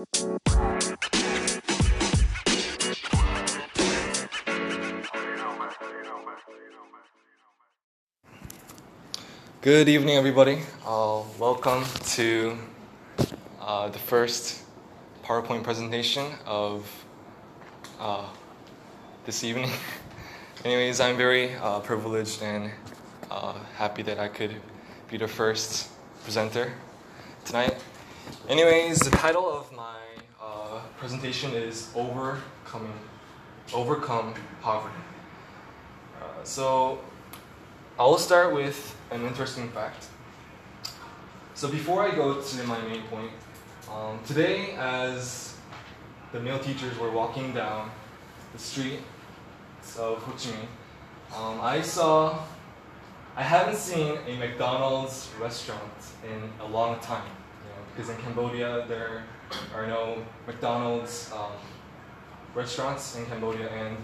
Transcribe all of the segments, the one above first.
Good evening, everybody. Uh, welcome to uh, the first PowerPoint presentation of uh, this evening. Anyways, I'm very uh, privileged and uh, happy that I could be the first presenter tonight. Anyways, the title of my uh, presentation is Overcoming, Overcome Poverty. Uh, so, I'll start with an interesting fact. So, before I go to my main point, um, today, as the male teachers were walking down the street of Ho Chi Minh, um, I saw, I haven't seen a McDonald's restaurant in a long time. Because in Cambodia, there are no McDonald's um, restaurants in Cambodia, and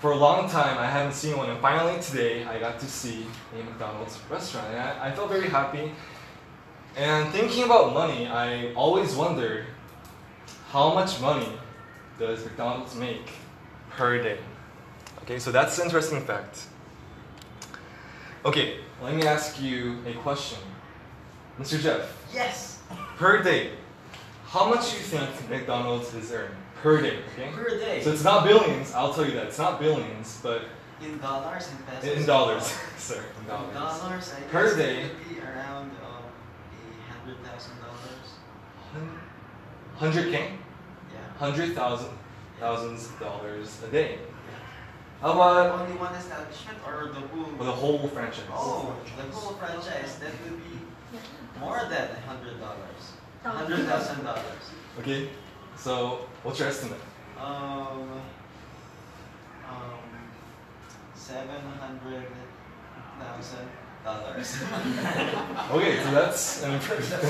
for a long time I haven't seen one, and finally today I got to see a McDonald's restaurant, and I, I felt very happy. And thinking about money, I always wondered how much money does McDonald's make per day? Okay, so that's an interesting fact. Okay, let me ask you a question. Mr. Jeff, Yes, per day, how much do you think McDonald's is earning per day? Okay? per day. So it's not billions, I'll tell you that. It's not billions, but in dollars and pesos. in dollars. Sir, in In dollars. dollars, I Per guess day. it would be around um, a hundred thousand dollars. 100k? Yeah. 100,000 thousands of dollars a day. How about Only one establishment or the whole? for the whole franchise? Oh, the whole franchise. That would be more than a hundred dollars. Hundred thousand dollars. Okay, so what's your estimate? Um. Um. Seven hundred thousand dollars. Okay, so that's an improvement.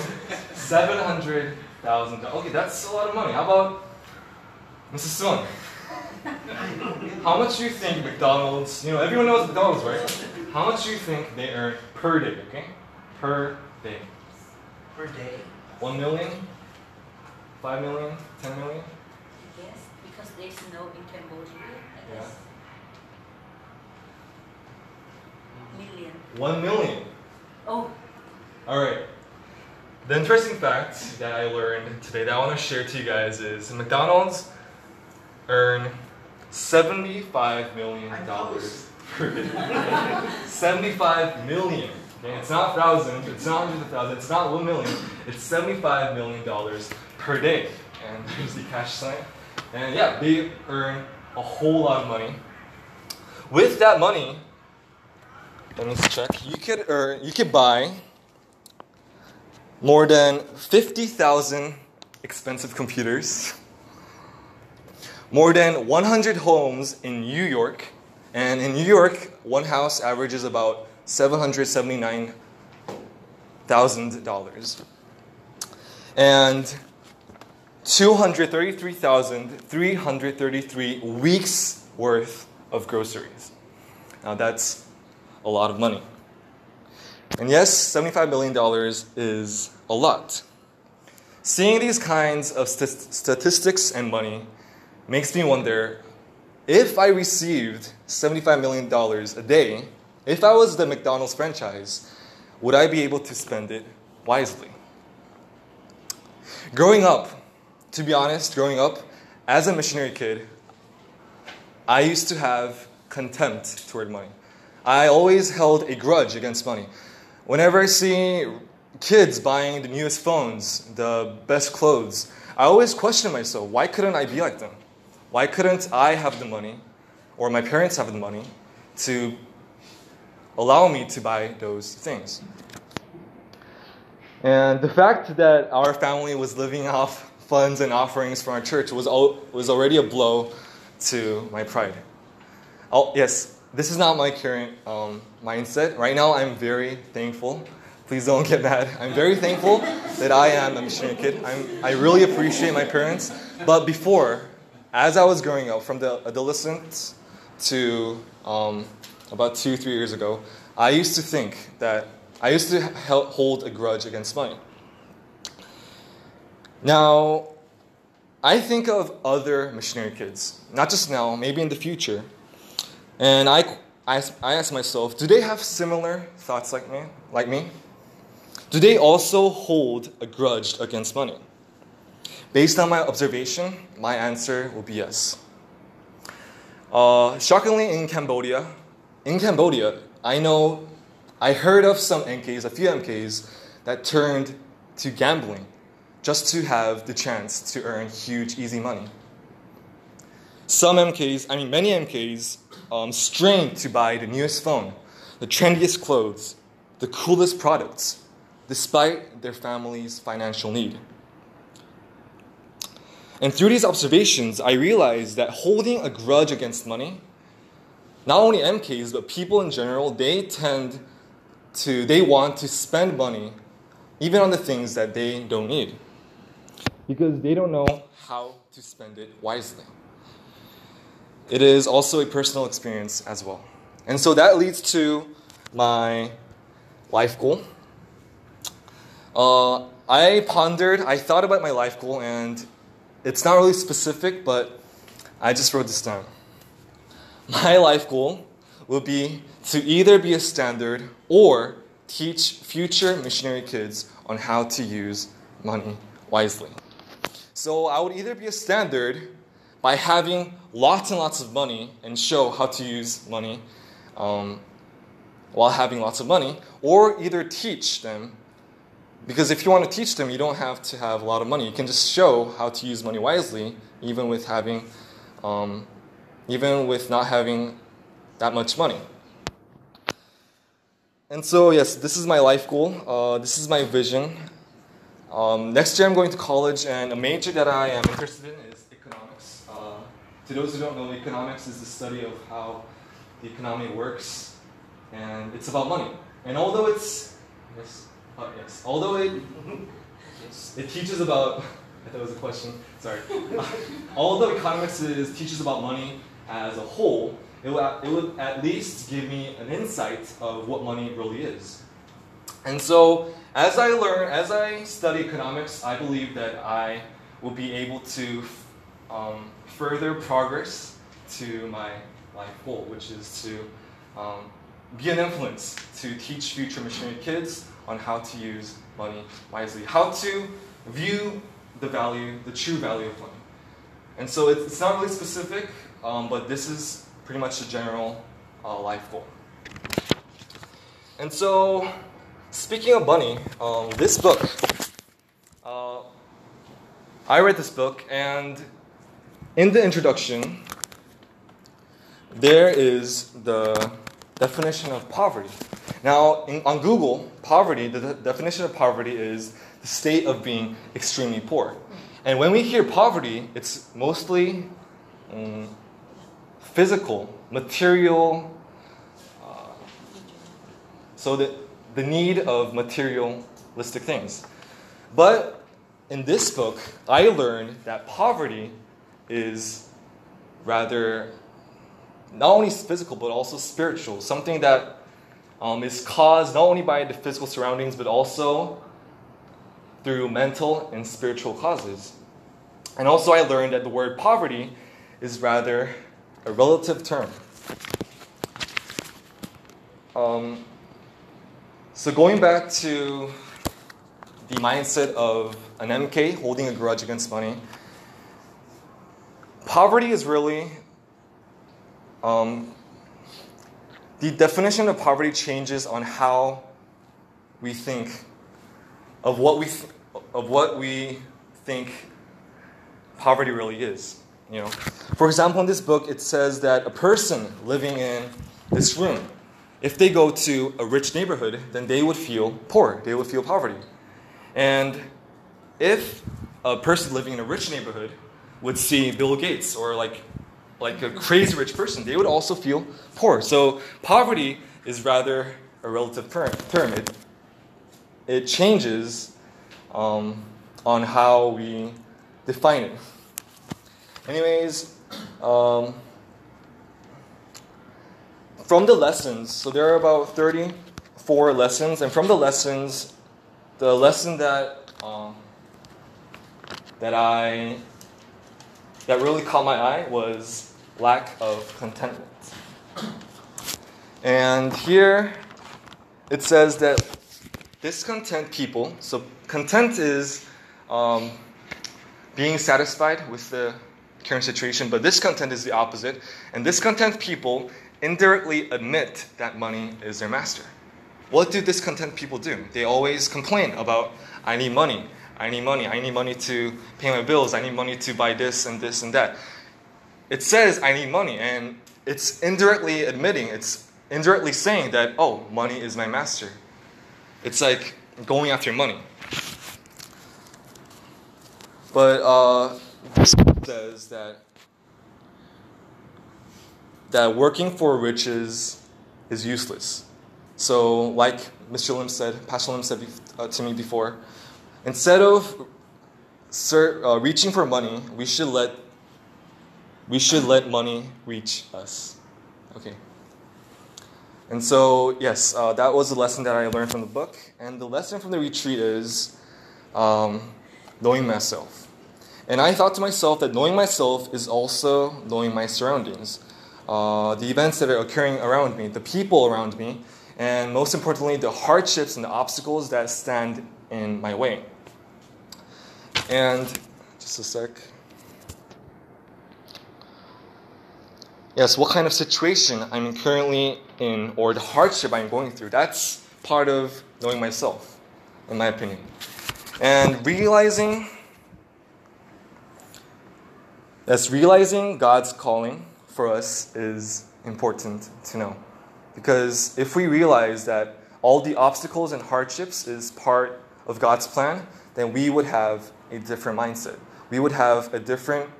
Seven hundred thousand. Okay, that's a lot of money. How about Mrs. Sun? How much do you think McDonald's? You know, everyone knows McDonald's, right? How much do you think they earn per day? Okay, per day. Per day. One million? Five million? Ten million? Yes, because there's no in Cambodia. Yeah. Million. One million. Oh, All right. The interesting fact that I learned today that I want to share to you guys is McDonald's earn $75 million per day. seventy-five million. Okay, it's not thousand. It's not hundreds of thousands. It's not one million. It's seventy-five million dollars per day. And there's the cash sign. And yeah, they earn a whole lot of money. With that money, let me check. You could earn. You could buy more than 50,000 expensive computers, more than 100 homes in New York, and in New York, one house averages about $779,000, and 233,333 weeks worth of groceries. Now that's a lot of money. And yes, $75 million is a lot. Seeing these kinds of st- statistics and money makes me wonder if I received $75 million a day, if I was the McDonald's franchise, would I be able to spend it wisely? Growing up, to be honest, growing up as a missionary kid, I used to have contempt toward money. I always held a grudge against money. Whenever I see kids buying the newest phones, the best clothes, I always question myself why couldn't I be like them? Why couldn't I have the money, or my parents have the money, to allow me to buy those things? And the fact that our family was living off funds and offerings from our church was, al- was already a blow to my pride. Oh, yes, this is not my current um, mindset. Right now, I'm very thankful. Please don't get mad. I'm very thankful that I am a missionary kid. I'm, I really appreciate my parents. But before, as I was growing up, from the adolescent to um, about two, three years ago, I used to think that I used to hold a grudge against money. Now, I think of other missionary kids, not just now, maybe in the future. And I, I, I ask myself, do they have similar thoughts like me? Like me? Do they also hold a grudge against money? Based on my observation, my answer will be yes. Uh, shockingly, in Cambodia, in Cambodia, I know, I heard of some MKs, a few MKs, that turned to gambling just to have the chance to earn huge, easy money. Some MKs, I mean, many MKs, um, strain to buy the newest phone, the trendiest clothes, the coolest products, despite their family's financial need. And through these observations, I realized that holding a grudge against money, not only MKs, but people in general, they tend to, they want to spend money even on the things that they don't need because they don't know how to spend it wisely. It is also a personal experience as well. And so that leads to my life goal. Uh, I pondered, I thought about my life goal, and it's not really specific, but I just wrote this down. My life goal will be to either be a standard or teach future missionary kids on how to use money wisely. So I would either be a standard by having lots and lots of money and show how to use money um, while having lots of money, or either teach them. Because if you want to teach them, you don't have to have a lot of money. You can just show how to use money wisely, even with having, um, even with not having that much money. And so, yes, this is my life goal. Uh, this is my vision. Um, next year, I'm going to college, and a major that I am interested in is economics. Uh, to those who don't know, economics is the study of how the economy works, and it's about money. And although it's yes, uh, yes, although it it teaches about it was a question. Sorry. although economics is teaches about money as a whole, it will, it would at least give me an insight of what money really is. And so, as I learn, as I study economics, I believe that I will be able to um, further progress to my life goal, which is to um, be an influence to teach future missionary kids on how to use money wisely, how to view the value, the true value of money. And so it's, it's not really specific, um, but this is pretty much the general uh, life goal. And so Speaking of Bunny, um, this book, uh, I read this book, and in the introduction, there is the definition of poverty. Now, in, on Google, poverty, the, the definition of poverty is the state of being extremely poor. And when we hear poverty, it's mostly um, physical, material. Uh, so that the need of materialistic things. But in this book, I learned that poverty is rather not only physical but also spiritual, something that um, is caused not only by the physical surroundings but also through mental and spiritual causes. And also, I learned that the word poverty is rather a relative term. Um, so, going back to the mindset of an MK holding a grudge against money, poverty is really um, the definition of poverty changes on how we think of what we th- of what we think poverty really is. You know, for example, in this book, it says that a person living in this room if they go to a rich neighborhood, then they would feel poor. They would feel poverty. And if a person living in a rich neighborhood would see Bill Gates or like, like a crazy rich person, they would also feel poor. So poverty is rather a relative term. It, it changes um, on how we define it. Anyways, um, from the lessons, so there are about 34 lessons, and from the lessons, the lesson that um, that I that really caught my eye was lack of contentment. And here it says that discontent people, so content is um, being satisfied with the current situation, but this content is the opposite. And this content people indirectly admit that money is their master. What do discontent people do? They always complain about, I need money, I need money, I need money to pay my bills, I need money to buy this and this and that. It says, I need money, and it's indirectly admitting, it's indirectly saying that, oh, money is my master. It's like going after money. But uh, says that that working for riches is useless. So, like Mr. Lim said, Pastor Lim said uh, to me before, instead of sir, uh, reaching for money, we should let we should let money reach us. Okay. And so, yes, uh, that was the lesson that I learned from the book. And the lesson from the retreat is um, knowing myself. And I thought to myself that knowing myself is also knowing my surroundings, uh, the events that are occurring around me, the people around me, and most importantly, the hardships and the obstacles that stand in my way. And just a sec. Yes, what kind of situation I'm currently in or the hardship I'm going through. That's part of knowing myself, in my opinion. And realizing that's realizing God's calling for us is important to know. Because if we realize that all the obstacles and hardships is part of God's plan, then we would have a different mindset. We would have a different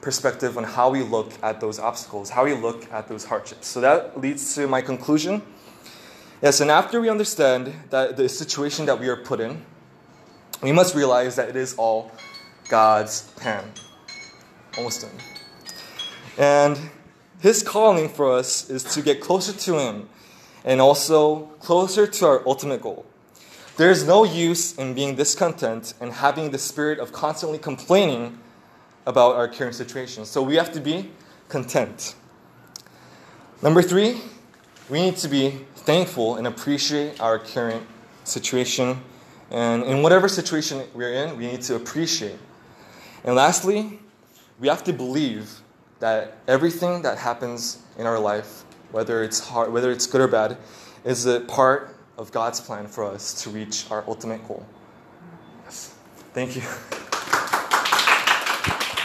perspective on how we look at those obstacles, how we look at those hardships. So that leads to my conclusion. Yes, and after we understand that the situation that we are put in, we must realize that it is all God's plan. Almost done. And his calling for us is to get closer to him and also closer to our ultimate goal. There is no use in being discontent and having the spirit of constantly complaining about our current situation. So we have to be content. Number three, we need to be thankful and appreciate our current situation. And in whatever situation we're in, we need to appreciate. And lastly, we have to believe that everything that happens in our life, whether it's hard, whether it's good or bad, is a part of God's plan for us to reach our ultimate goal. Yes. Thank you.